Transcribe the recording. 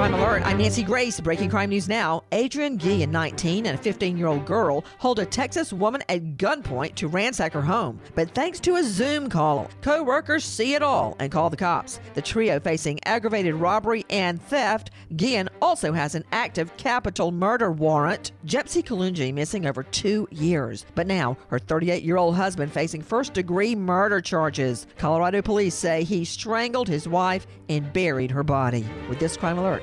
Crime Alert. I'm Nancy Grace. Breaking crime news now. Adrian Gee, a 19 and a 15 year old girl, hold a Texas woman at gunpoint to ransack her home. But thanks to a Zoom call, co workers see it all and call the cops. The trio facing aggravated robbery and theft. Gian also has an active capital murder warrant. Jepsy Kalunji missing over two years. But now her 38 year old husband facing first degree murder charges. Colorado police say he strangled his wife and buried her body. With this crime alert,